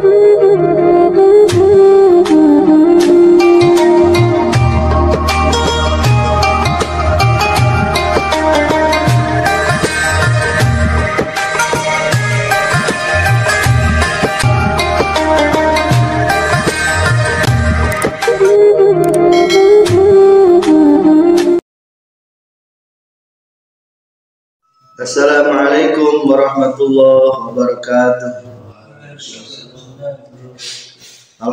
blue.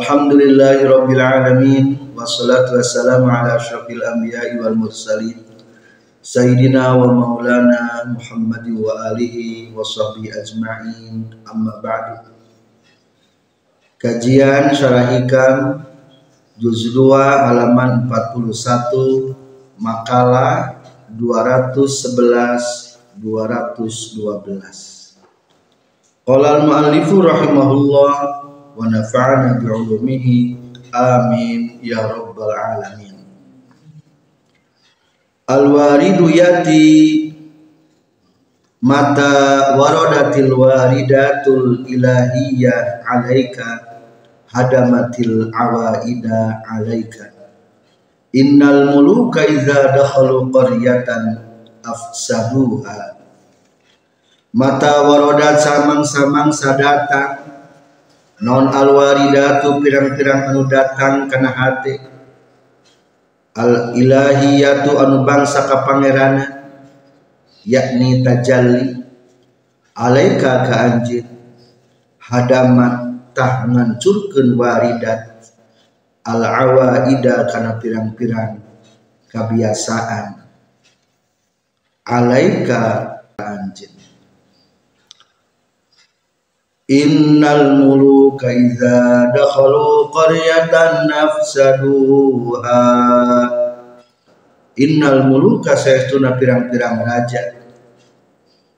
Alhamdulillahi rabbil alamin. Wassalatu wassalamu ala asyrafil anbiya'i wal mursalin. Sayyidina wa maulana Muhammad wa alihi wa sahbihi ajma'in. Amma ba'du. Kajian Syarah Hikam juz 2 halaman 41 makalah 211 212 Qala al-muallifu rahimahullah wa nafa'ana amin ya rabbal alamin. Al-waridu yati mata waradatil waridatul ilahiyah alaika hadamatil awaida alaika. Innal muluka idza dakhalu qaryatan mata warodat samang-samang sadata non alwaridatu pirang-pirang anu datang kana hati al ilahiyatu anu bangsa kapangerana yakni tajalli. Alaika ka anjir hadamat tah ngancurkeun waridat. Al awaida kana pirang-pirang kebiasaan alaika anjin Innal muluka idza dakhalu qaryatan nafsaduha. Innal muluka saestuna pirang-pirang raja.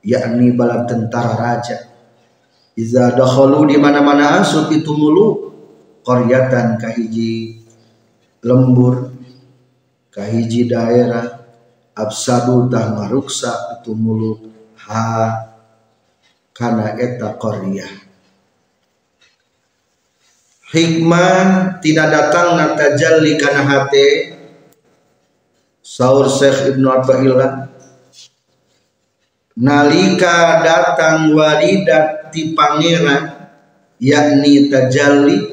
Yakni bala tentara raja. Iza dakhalu di mana-mana asup itu muluk. Qaryatan kahiji lembur kahiji daerah. Absadu tah ngaruksa itu mulut ha kana eta qaryah hikmah tidak datang nata jalli kana hate. Saur Syekh Ibnu Athaillah nalika datang walidat ti pangeran yakni tajalli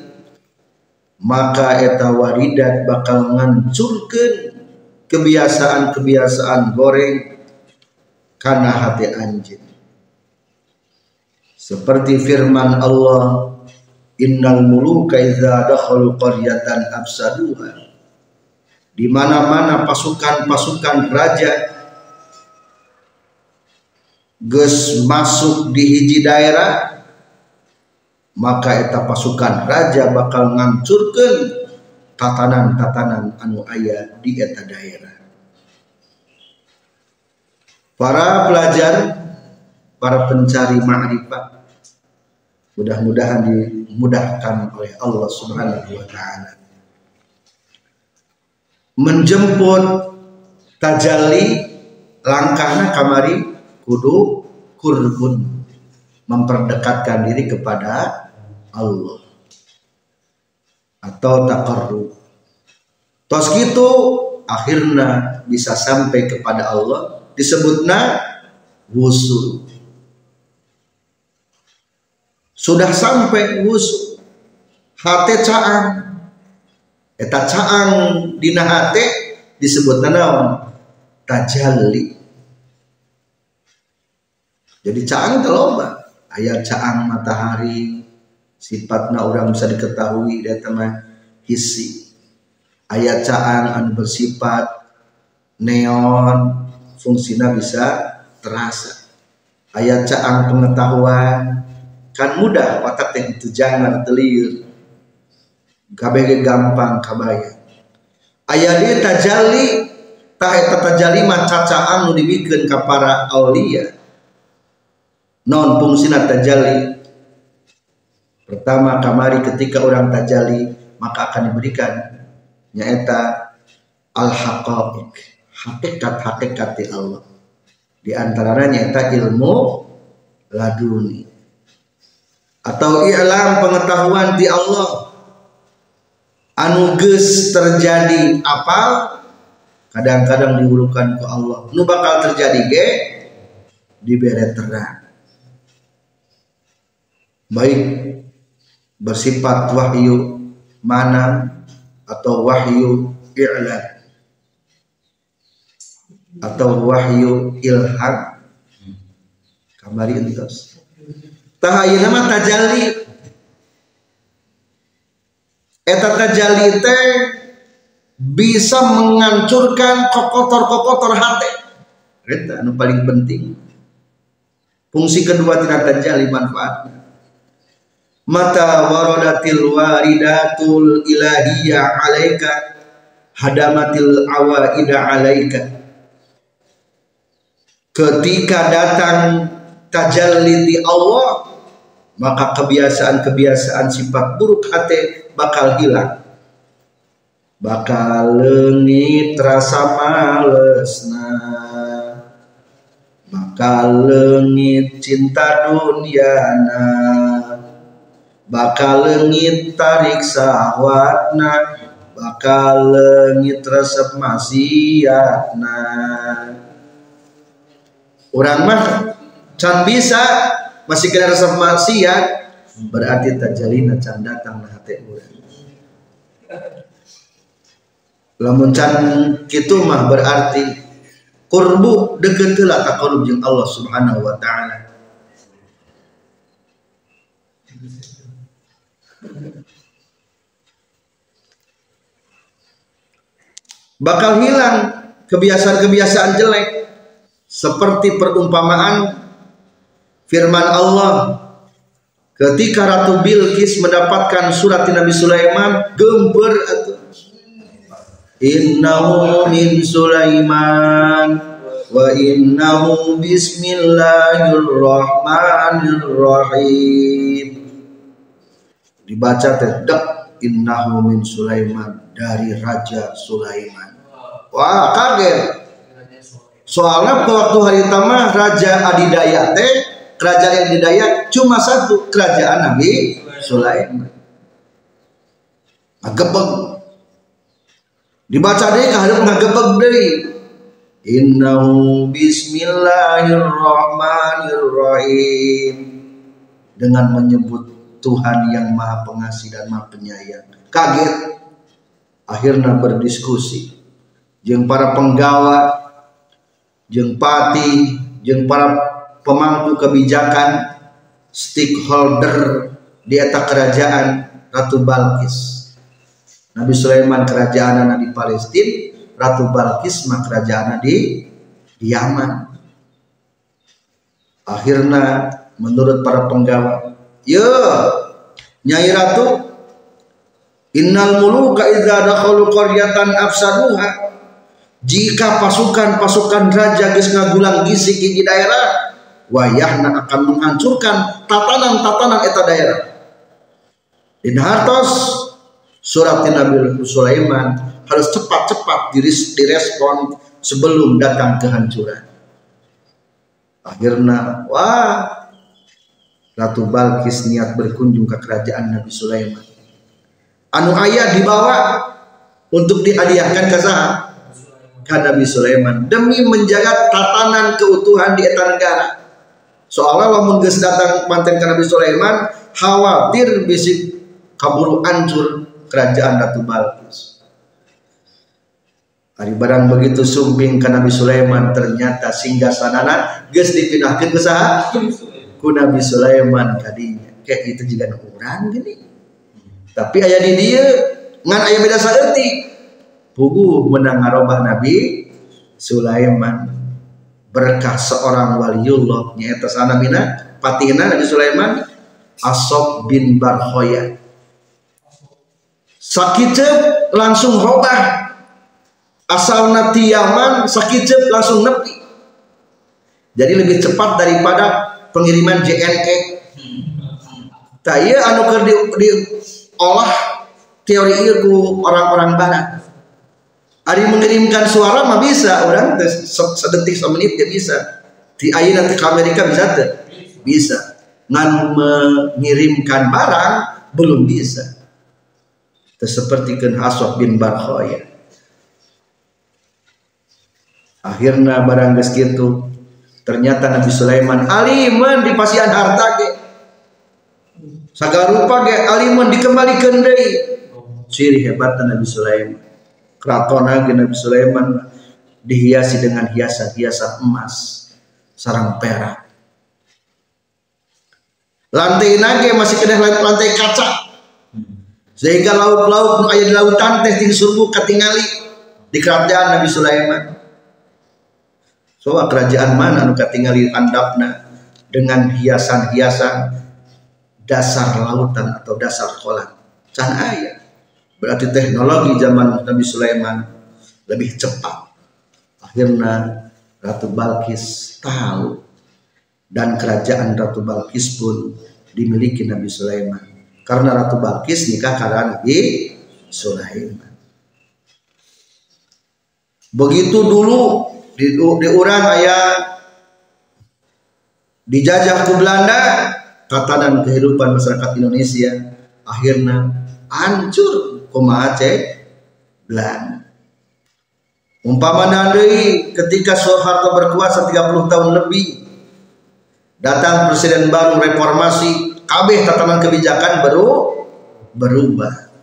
maka eta waridat bakal ngancurkeun kebiasaan-kebiasaan goreng karena hati anjing seperti firman Allah innal muluka idza dakhalu qaryatan afsaduha. Di mana-mana pasukan-pasukan raja geus masuk di hiji daerah maka eta pasukan raja bakal ngancurkeun tatanan-tatanan anu ayah di eta daerah. Para pelajar para pencari ma'rifat mudah-mudahan dimudahkan oleh Allah Subhanahu wa taala menjemput tajalli langkahnya kamari kudu kurbun memperdekatkan diri kepada Allah atau takarru. Tos gitu akhirnya bisa sampai kepada Allah disebutnya wusul. Sudah sampai wusul. Hate caang. Eta caang dina hate disebutnya naon? Tajalli. Jadi caang teloba. Ayat caang matahari, sifatnya orang bisa diketahui dia teman hisi ayat caan anu bersifat neon fungsinya bisa terasa ayat caan pengetahuan kan mudah watak yang itu jangan telir kabeh gampang kabaya ayat dia tajali tak eta tajali mah cacaan nu dibikeun para aulia. Non fungsina tajali. Pertama kamari ketika orang tajali maka akan diberikan nyata al haqaiq hakikat hakikat Allah. Di antaranya nyata ilmu laduni. Atau i'lam pengetahuan di Allah. Anu geus terjadi apa? Kadang-kadang diurukan ke Allah. Nu bakal terjadi ge? Diberi terang. Baik bersifat wahyu mana atau wahyu i'lam? Atau wahyu ilham? Kamari entos tahayyuna nama tajalli. Eta tajalli teh bisa menghancurkan kokotor-kokotor hati. Eta anu paling penting. Fungsi kedua tidak tajalli manfaatnya mata waradatil waridatul ilahiyah alaika hadamatil awaida alaika. Ketika datang tajalli di Allah maka kebiasaan-kebiasaan sifat buruk hati bakal hilang. Bakal lengit rasa malesna bakal lengit cinta duniana bakal lengit tarik sahwatna bakal lengit resep maksiatna orang mah can bisa masih kena rasa maksiat berarti terjalin can datang na hati urang lamun can kitu mah berarti kurbu deket lah takarub jeung Allah subhanahu wa ta'ala. Bakal hilang kebiasaan-kebiasaan jelek seperti perumpamaan firman Allah ketika Ratu Bilqis mendapatkan surat Nabi Sulaiman gember atau innahu min Sulaiman wa innahu bismillahirrahmanirrahim. Dibaca tedek innahu min Sulaiman dari Raja Sulaiman. Wah kaget. Soalnya waktu hari pertama Raja Adidaya teh kerajaan yang didaya cuma satu kerajaan Nabi Sulaiman. Ngagebeg dibaca deh kahadap ngagebeg deh innahu bismillahirrahmanirrahim. Dengan menyebut Tuhan yang maha pengasih dan maha penyayang. Kaget. Akhirnya berdiskusi. Jeng para penggawa jeng pati jeng para pemangku kebijakan stakeholder di atas kerajaan Ratu Balkis. Nabi Sulaiman kerajaan di Palestina Ratu Balkis mah kerajaan di di Yaman. Akhirnya menurut para penggawa ya Nyai Ratu Innal muluka idza dakhalu qaryatan afsaduha. Jika pasukan-pasukan raja geus ngagulang gisik di daerah wayahna akan menghancurkan tatanan-tatanan eta daerah. Din hartos surat Nabi Sulaiman harus cepat-cepat direspon sebelum datang kehancuran. Akhirnya wah Ratu Balkis niat berkunjung ke kerajaan Nabi Sulaiman. Anu ayah dibawa untuk dihadiahkan ke ke Nabi Sulaiman demi menjaga tatanan keutuhan di eta negara soalnya lamun geus datang manten Nabi Sulaiman khawatir bisik kaburu hancur kerajaan Ratu Balkis. Hari barang begitu sumping ke Nabi Sulaiman ternyata singgah sanana geus dipindahkeun ke saha? Ku Nabi Sulaiman kadinya. Kayak itu juga orang gini. Tapi ayah di dia ngan ayah beda saeutik puguh menang ngarobah Nabi Sulaiman berkah seorang waliullah nyata sana mina patina Nabi Sulaiman Asob bin Barhoya. Sakit langsung robah asal nati Yaman sakit langsung nepi. Jadi lebih cepat daripada pengiriman JNE Taya anu keur di, di olah teori itu orang-orang barat Ari mengirimkan suara mah bisa. Orang sedetik semenit dia bisa. Di air nanti ke Amerika bisa tuh bisa. Ngan mengirimkan barang belum bisa. Seperti kan Aswad bin Barkhoya akhirnya barang geus kitu ternyata Nabi Sulaiman aliman di pasian harta ge. Sagarupa ge aliman dikembalikan deui ciri hebat Nabi Sulaiman keraton Nabi Sulaiman dihiasi dengan hiasan-hiasan emas sarang perak. Lantai nage masih kena lantai kaca. Sehingga laut-laut ayat di lautan teh ting surbu di kerajaan Nabi Sulaiman. So kerajaan mana anu ketingali andapna dengan hiasan-hiasan dasar lautan atau dasar kolam? Can ayat berarti teknologi zaman Nabi Sulaiman lebih cepat. Akhirnya Ratu Balkis tahu dan kerajaan Ratu Balkis pun dimiliki Nabi Sulaiman. Karena Ratu Balkis nikah karena Nabi Sulaiman. Begitu dulu di, di orang ayah dijajah ke Belanda, tatanan kehidupan masyarakat Indonesia akhirnya hancur koma Aceh Belanda. Umpama nandai ketika Soeharto berkuasa 30 tahun lebih datang presiden baru reformasi kabeh tatanan kebijakan baru berubah.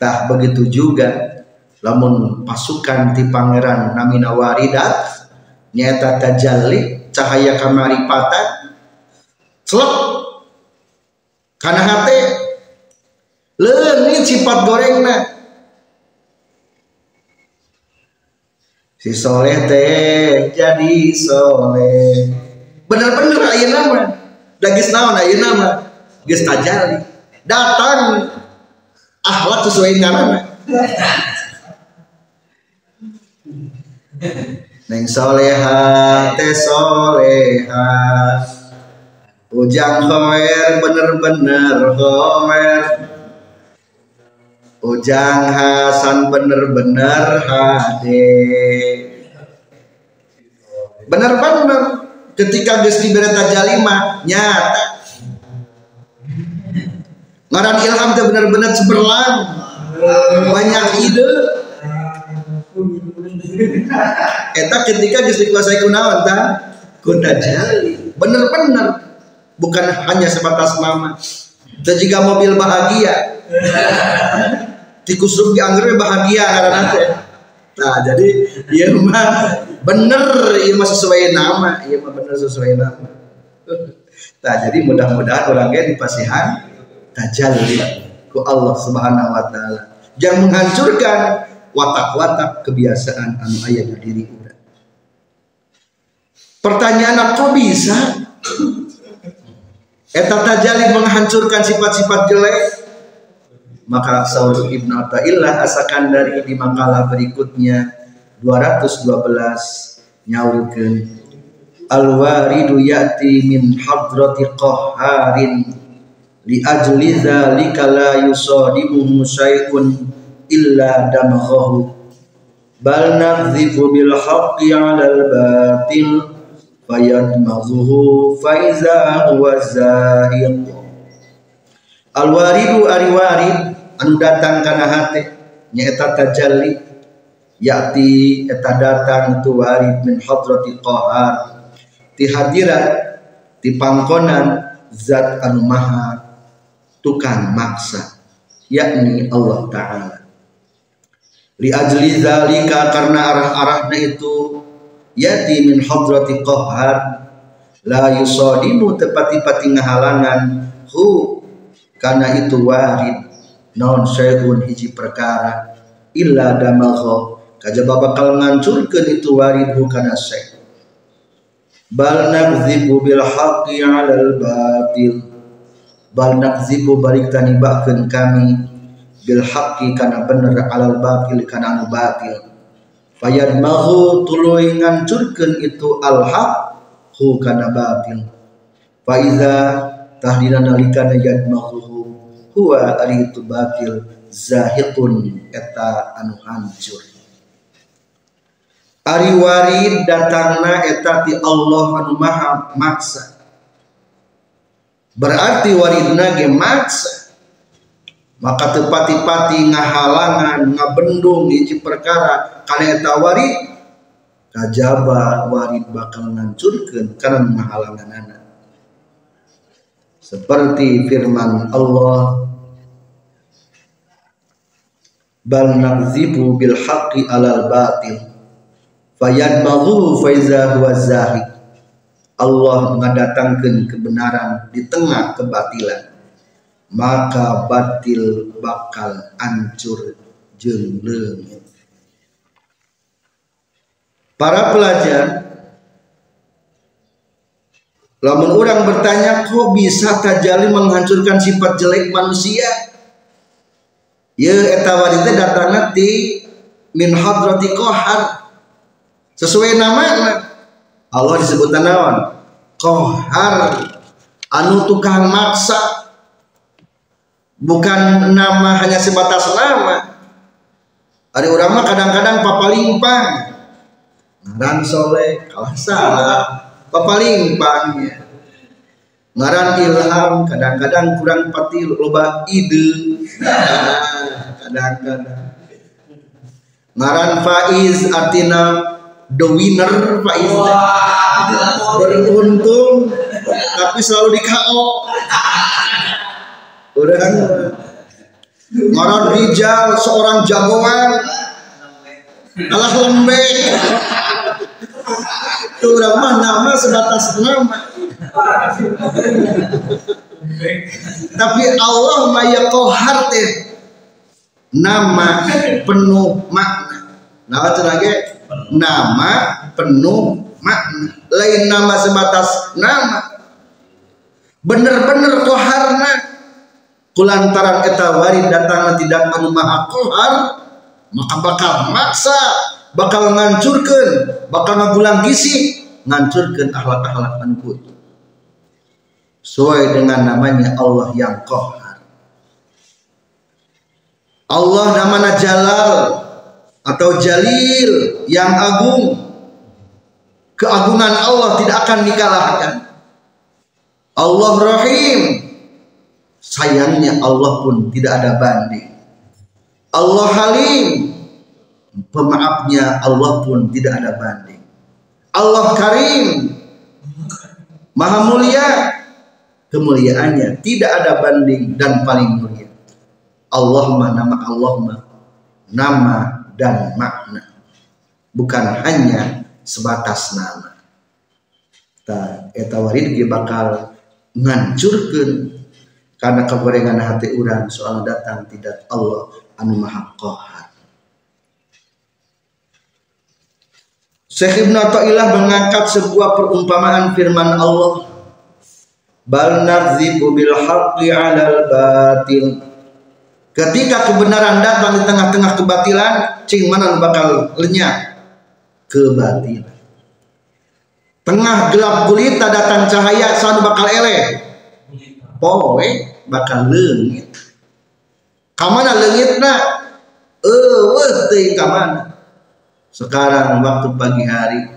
Tah begitu juga. Lamun pasukan ti pangeran namina waridat nyata tajalli cahaya kamaripatan celok karena hati leungit sifat gorengna. Si soleh teh jadi soleh. Bener-bener ayeuna nama dagis naon ayeuna nama geus tajali datang. Akhlak sesuai ngaranna Neng soleha teh soleha Ujang hoer bener-bener hoer Ujang Hasan bener-bener hade Bener-bener ketika geus diberi tajalima nyata. Ngaran ilham teh benar-benar cemerlang banyak ide. Eta ketika geus dikuasai kunaon tah? Jali. Bener-bener. Bukan hanya sebatas nama dan jika mobil bahagia tikus rugi anggur bahagia karena teh nah jadi iya mah bener iya mah sesuai nama iya mah bener sesuai nama nah jadi mudah-mudahan orangnya di pasihan tajalli ku Allah Subhanahu wa taala. Jangan menghancurkan watak-watak kebiasaan anu aya di diri urang. Pertanyaan kok bisa? Eta tajalli menghancurkan sifat-sifat jelek? Maka Saud Ibn Atta'illah asakan dari di makalah berikutnya 212 nyaulkeun Al-waridu ya'ti min hadrati qahharin li ajli dzalika la yusadimuhu syai'un illa damaghahu bal nadhifu bil haqqi 'alal batil fayadmaghuhu fa iza huwa al waridu ari warid anu datang kana hate nyaeta tajalli yakti eta datang tu warid min hadrati qahar. Ti hadirat ti pangkonan zat anu maha tukang maksa yakni Allah Ta'ala. Li ajli zalika karena arah-arahnya itu yati min hadrati qahar la yusadimu tepati-pati ngahalangan hu karena itu warid non syai'un hiji perkara illa damagha kajaba bakal ngancurkeun itu warid kana syai' bal nakdzibu bil haqqi 'alal batil. Bal nakzibu balik tanibakeun kami bil haqqi kana bener alal batil kana anu batil. Fayad mahu tuluy ngancurkeun itu al haq hu kana batil. Fa iza tahdina nalikana yad mahu huwa ari itu batil zahiqun eta anu hancur. Ari warid datangna eta ti Allah anu maha maksa. Berarti waridna ge maksa. Maka tepati-pati ngahalangan ngabendung hiji perkara kana eta warid kajaba warid bakal ngancurkeun karena ngahalangan anak seperti firman Allah bal naqzibu bil haqqi alal batil fayadmaghu faiza huwa zahid. Allah mendatangkan kebenaran di tengah kebatilan maka batil bakal hancur jeung para pelajar lamun orang bertanya kok bisa tajali menghancurkan sifat jelek manusia? Ya eta wanita datangnya di min hadrati kohar sesuai namanya Allah disebut naon? Kohar anu tukang maksa. Bukan nama hanya sebatas nama. Ada orang mah kadang-kadang papalimpang ngaran soleh kalah salah papalimpangnya ngaran ilham kadang-kadang kurang pati loba ide. Kadang-kadang. Ngaran faiz artinya the winner Isna beruntung tapi selalu di KO udah kan? Marah Rijal seorang jagoan. Kalah lembek mah nama sebatas nama. Tapi Allah maya kohar nama penuh makna. Nah lagi. Nama penuh makna. Lain nama sebatas nama. Bener-bener koharna. Kulantaran eta warid datang tidak anu kohar maka bakal maksa bakal ngancurkan bakal ngagulang gisi ngancurkan akhlak-akhlak anu sesuai dengan namanya Allah yang kohar Allah namanya Jalal atau jalil yang agung. Keagungan Allah tidak akan dikalahkan. Allah rahim. Sayangnya Allah pun tidak ada banding. Allah halim pemaafnya Allah pun tidak ada banding. Allah karim. Maha mulia. Kemuliaannya tidak ada banding dan paling mulia. Allah nama Allah nama dan makna. Bukan hanya sebatas nama. Ta eta warid bakal ngancurkeun karena kegorengan hati urang soal datang tidak Allah anu maha Syekh Ibn Atta'illah mengangkat sebuah perumpamaan firman Allah Bal narzibu bil haqqi 'alal batil Ketika kebenaran datang di tengah-tengah kebatilan, cing mana bakal lenyap? Kebatilan. Tengah gelap gulita datang cahaya, sana bakal ele. Poe bakal lengit. Kamana lengitna? Eh, weh kamana? Sekarang waktu pagi hari,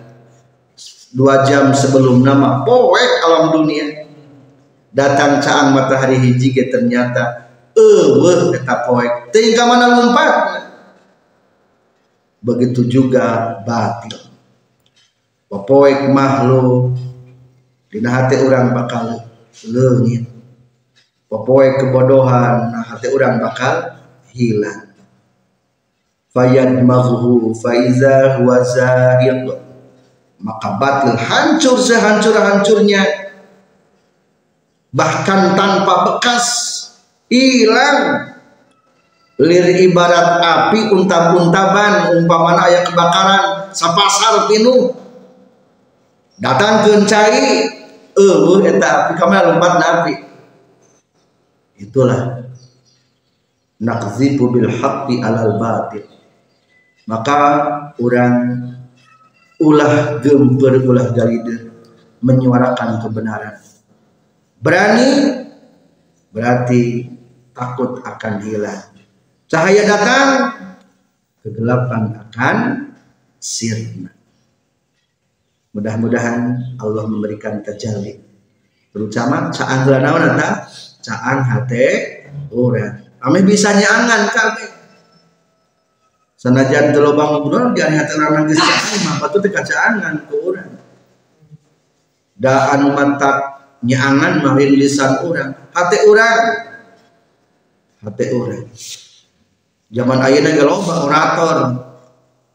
dua jam sebelum nama poe alam dunia. Datang caang matahari hiji ternyata eueuh eta poek. Teuing mana lompat begitu juga batil. Poek makhluk dina hati orang bakal leungit. Poek kebodohan nah hati orang bakal hilang fayad maghu faiza huwa zahiq maka batil hancur sehancur-hancurnya bahkan tanpa bekas hilang. Lir ibarat api untab-untaban umpamana ayat kebakaran sapasar pinu datang ke cai eueuh eta api kamana lompat api. Itulah. Nakzibu bil haqqi alal batil maka orang ulah gemper ulah galide menyuarakan kebenaran. Berani? Berarti takut akan hilang. Cahaya datang, kegelapan akan sirna. Mudah-mudahan Allah memberikan tajalli terutama caang naon eta caang hate urang ame bisa nyangan kabeh sanajan teu loba ngobrol di hati urang geus mah. Patut teh kacaangan ku urang. Da anu mantap nyangan mah lisan urang. Hate urang. Hate urang. Zaman ayeuna ge loba orator.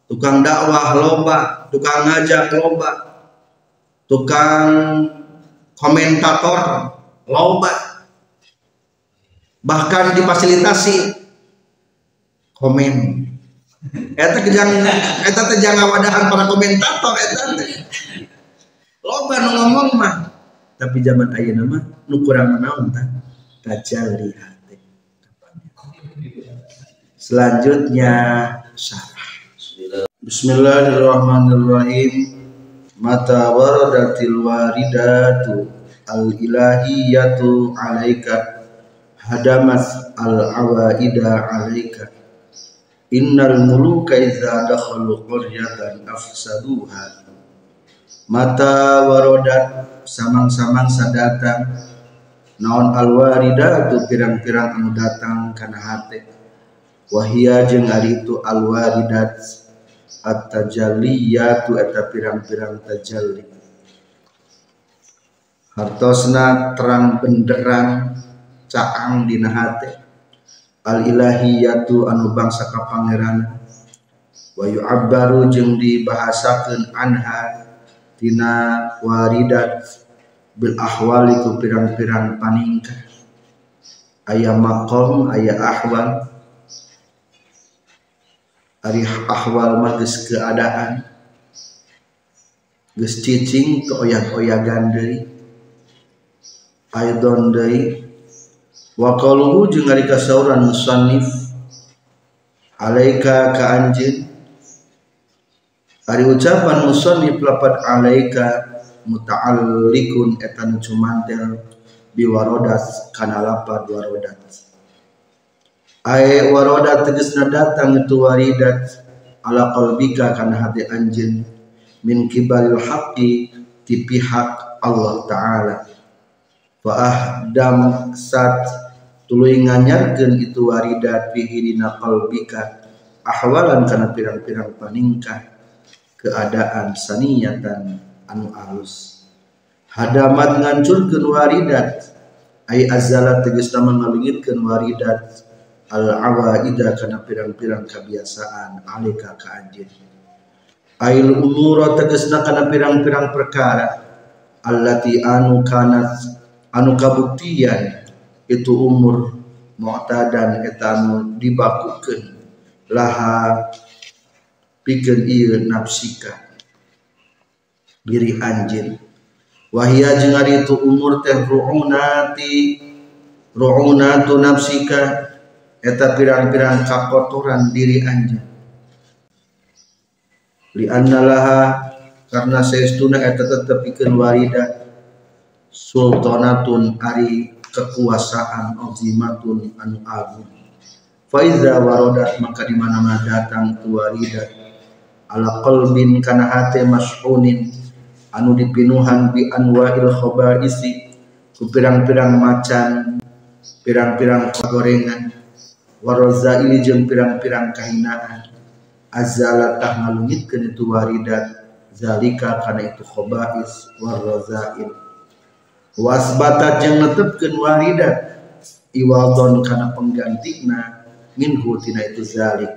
Tukang dakwah loba tukang ngajak loba tukang komentator loba. Bahkan difasilitasi komen eta kejang eta teh jangan wadahan para komentator eta loba nu ngomong mah. Tapi zaman ayeuna mah nu kurang menaon tah. Tajalli hati selanjutnya syarah Bismillahirrahmanirrahim. Mata waradatil waridatu al ilahiyatu alaika. Hadamas al awaida alaika innal muluka idza dakhalu qaryatan afsaduha. Mata warodat samang-samang sadatang. Naon al waridatu pirang-pirang anu datang kana hate. Wahia jeung ari itu al waridat at-tajalliyatu eta pirang-pirang tajalli. Hartosna terang benderang caang dina hate al ilahiyatu anu bangsa ka pangeran wa yu'abbaru jeung dibahasakeun anha tina waridat bil ahwali ku pirang-pirang paningkah. Aya maqam aya ahwal. Ari ahwal mah geus keadaan. Geus cicing ke oyag-oyagan deui. Aidon deui wa qaluhu jeung ari kasauran musannif alaika ka anjeun ari ucapan musannif lapat alaika muta'allikun etan cumantel biwarodas kana lapad warodat. Ay waroda tegesna datang itu waridat ala qalbika kana hati anjeun min kibalil haqqi ti pihak Allah taala. Fa ahdam sat tuluy nganyarkeun itu waridat fihi dina qalbika ahwalan kana pirang-pirang paningkah keadaan saniyatan anu alus. Hadamat ngancurkeun waridat. Ay azalat tegasna ngalingitkeun waridat. Al awaida kana pirang-pirang kebiasaan alika ka anjeun ail umura tegasna kana pirang-pirang perkara. Allati anu kanat anu kabuktian itu umur mu'tadan eta anu dibakukeun laha pikeun ieu nafsika. Diri anjeun wahia jeung ari itu umur teh ru'unati. Ru'unatu nafsika. Eta pirang-pirang kakotoran diri anja li annalaha karena saestuna eta tetep pikeun warida sultanatun ari kekuasaan azimatun anu agung. Fa iza warodat maka di mana-mana datang tu warida ala qalbin kana hate mas'unin anu dipinuhan bi anwa'il khabaisi ku pirang-pirang macan pirang-pirang gorengan. Waroza ini jeung pirang-pirang kahinaan. Azala tah ngalungitkeun itu waridat zalika kana itu khobais warozail wasbatat jeung netepkeun waridat iwadon kana penggantina minhu tina itu zalik.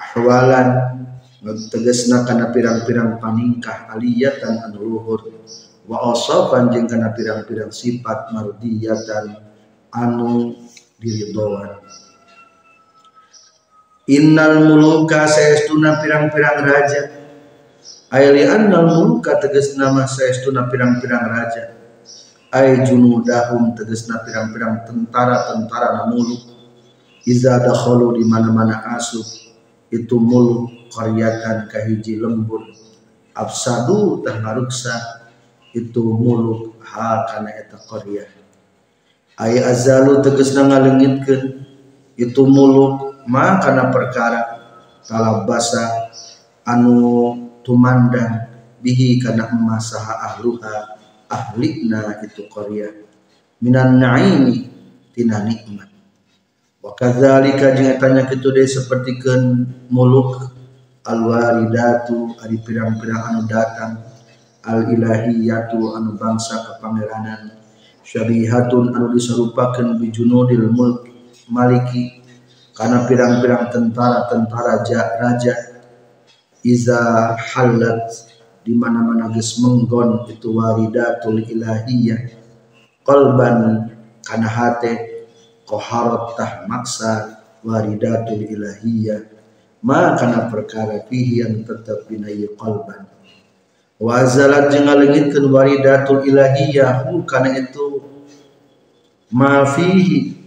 Ahwalan tegesna kana pirang-pirang paningkah aliyatan anu luhur. Wa asafan jeung kana pirang-pirang sifat mardiyatan anu diridhoan. Innal muluka saestuna pirang-pirang raja. Ayli annal muluka tegas nama saestuna pirang-pirang raja ay junudahum tegasna pirang-pirang tentara-tentara na muluk. Iza dakhalu di mana-mana asup itu muluk qaryatan kahiji lembur. Absadu tah itu muluk ha kana eta qaryah ay azalu tegesna ngalengitkeun itu muluk ma kana perkara talabasa anu tumandang bihi kana emas saha ahluha ahlina itu Korea minan naimi tina nikmat. Wa kadzalika jeung tanya kitu deui sapertikeun muluk al waridatu ari pirang-pirang anu datang. Al ilahiyatu anu bangsa kepangeranan. Syabihatun anu diserupakeun bi junudil mulk maliki. Karena pirang-pirang tentara-tentara raja iza halat di mana-mana geus menggon itu waridatul ilahiyah. Qalban kana hate qaharat tah maksa waridatul ilahiyah. Ma kana perkara fihi yang tetap binai qalban. Wa zalat jeung waridatul ilahiyah hu itu ma fihi.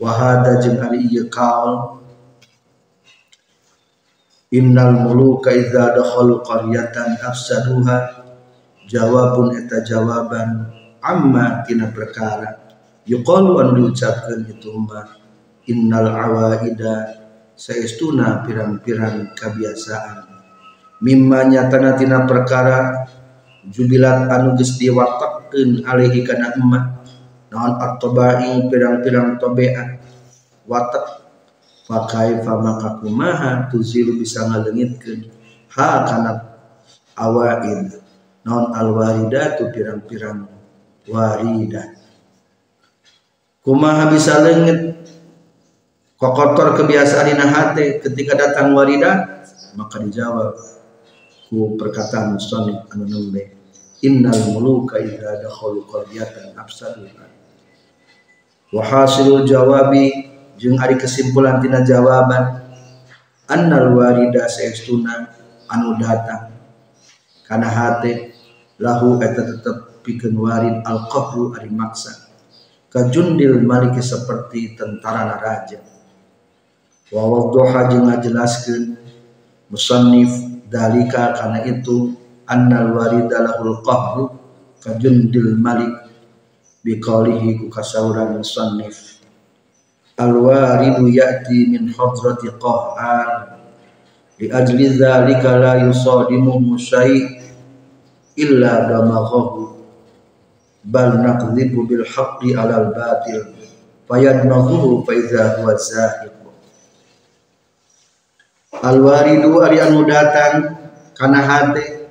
Wa hada jeung ari ieu kaul Innal muluka idza dakhalu qaryatan afsaduha jawabun eta jawaban amma tina perkara. Yuqalu anu diucapkeun itu mah innal awaida saestuna pirang-pirang kebiasaan. Mimma nyatana tina perkara jubilat anu geus diwatakkeun alaihi kana emak. Naon at-tabai pirang-pirang tabiat. Watak pakai maka kumaha tuzilu bisa ngalengitkeun. Ha kana awaid non tu pirang-pirang waridat kumaha bisa lengit? Kokotor kebiasaan dina hate ketika datang waridat maka dijawab ku perkataan musannif anu nembe innal muluka idza dakhalu qaryatan afsaduha wa hasilul jawabi jeung ari kesimpulan tina jawaban annal warida saestuna anu datang. Kana hate lahu eta tetep pikeun warid al qahru ari maksa. Kajundil malik seperti tentara raja wa wadduha jeung ngajelaskeun musannif dalika kana itu annal warida lahul qahru kajundil malik biqalihi ku kasauran musannif al-waridu ya'ti min hadrati qahar li ajli dzalika la yusadimu syai' illa damaghahu. Bal naqdhibu bil haqqi 'ala al batil. Fayadmaghuhu fa idza huwa zahiq. Al waridu ari anu datang kana hate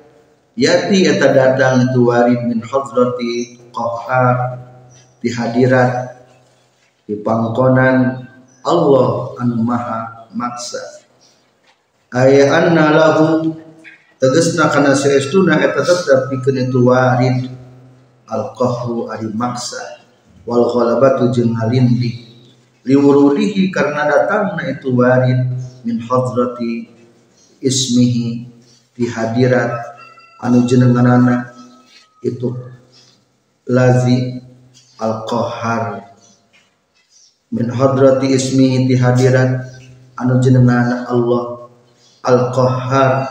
yati eta datang itu warid min hadrati qahar di hadirat di pangkonan Allah anu maha maksa. Aya anna lahu tegesna kana saestuna eta tetep pikeun itu warid. Al qahru ari maksa. Wal ghalabatu jeung ngalindi. Liwurudihi karena datangna itu warid min hadrati ismihi di hadirat anu jenenganana itu. Lazi al qahar min hadrati ismi ti hadirat anu jenengan Allah al qahhar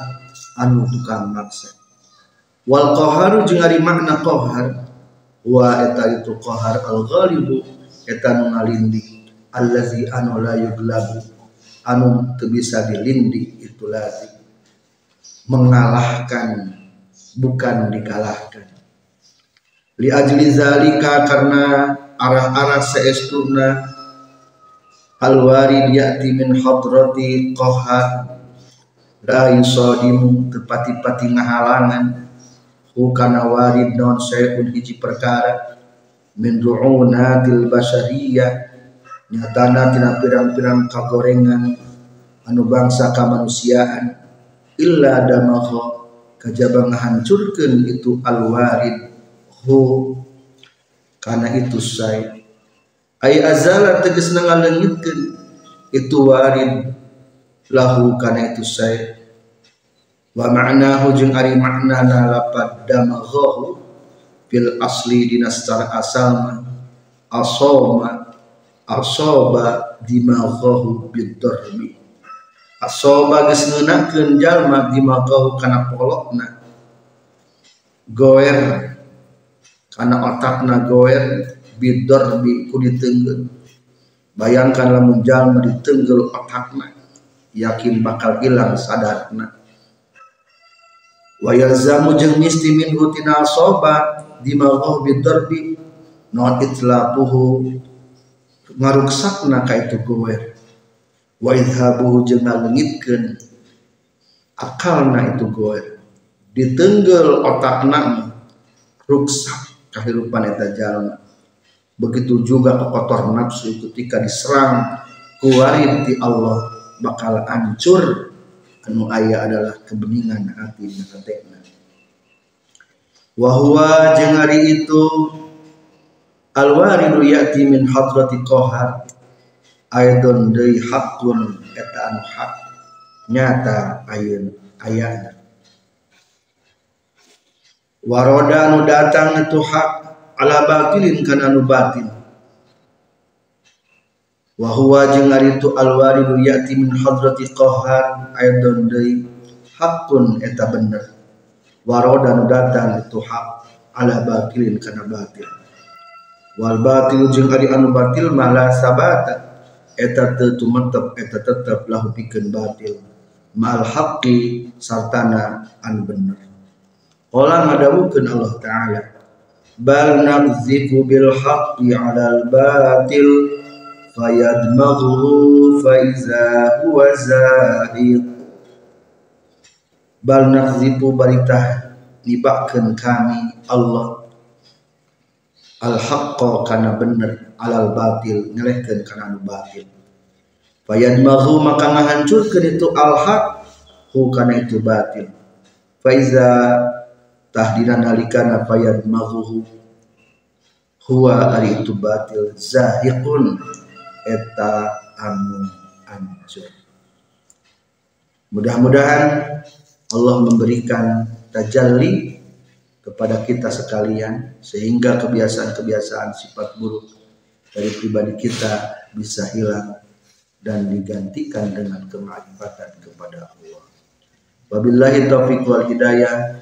anu tukang maksa. Wal qahharu jeung ari makna qahhar wa eta itu qahhar al ghalibu eta nu ngalindi allazi anu la yuglabu anu teu bisa dilindi itu lazim mengalahkan bukan dikalahkan. Li ajli zalika karena arah-arah seestuna al-warid ya'ti min hadrati qahar la yusadimu tepati-pati ngahalangan. Hu kana warid non sayun hiji perkara. Min du'unatil basyariyah nyatana tina pirang-pirang kagorengan anu bangsa kamanusiaan. Illa damaha kajaba ngahancurkeun itu al-warid. Hu kana itu say ay azala tegas ngalengitkeun itu warid lahu kana itu saya wa ma'nahu jeung ari maknana lapad fil asli dina secara asal asoma asoba dimaghahu bidarbi asoba geus ngeunakeun jalma dimaghahu kana polokna. Goer kana otakna goer bidor bi ku ditenggel bayangkan lamun jalma ditenggel otakna yakin bakal hilang sadarna wa yalzamu jeung misti min hutina soba dimaghaw bidarbi non itlapuhu. Ngaruksakna ka itu gower wa idhabuhu jeung ngalengitkeun akalna itu gower ditenggel otakna ruksak kehidupan eta jalma begitu juga kotor nafsu ketika diserang kuwarid di Allah bakal hancur. Anu aya adalah kebeningan hati nakatekna wahwa jengari itu alwaridu yati min hadrati qahar. Aidon deui hakun eta anu hak nyata ayeun ayana waroda anu datang itu hak ala batilin kana anu batil. Wa huwa jeung ari tu alwaridu yati min hadrati qahar aidon deui hakun eta bener. Waroda nu datang itu hak ala batilin kana batil. Wal batil jeung ari anu batil mala sabata eta teu tumetep eta tetep lahu pikeun batil. Mal haqqi sartana anu bener. Qala ngadawukeun Allah taala bal naqzifu bil haqqi 'alal batil fayadmaghu fa iza huwa zahiq. Bal nakzibu baritah nibakeun kami Allah. Al haqqa kana bener alal batil ngelehkeun kana anu batil. Fayadmaghu maka ngahancurkeun itu al haq hu kana itu batil. Faiza tahdina nalikana fayadmaghu huwa ari itu batil zahiqun eta anu hancur. Mudah-mudahan Allah memberikan tajalli kepada kita sekalian sehingga kebiasaan-kebiasaan sifat buruk dari pribadi kita bisa hilang dan digantikan dengan kemarifatan kepada Allah. Wabillahi taufiq wal hidayah.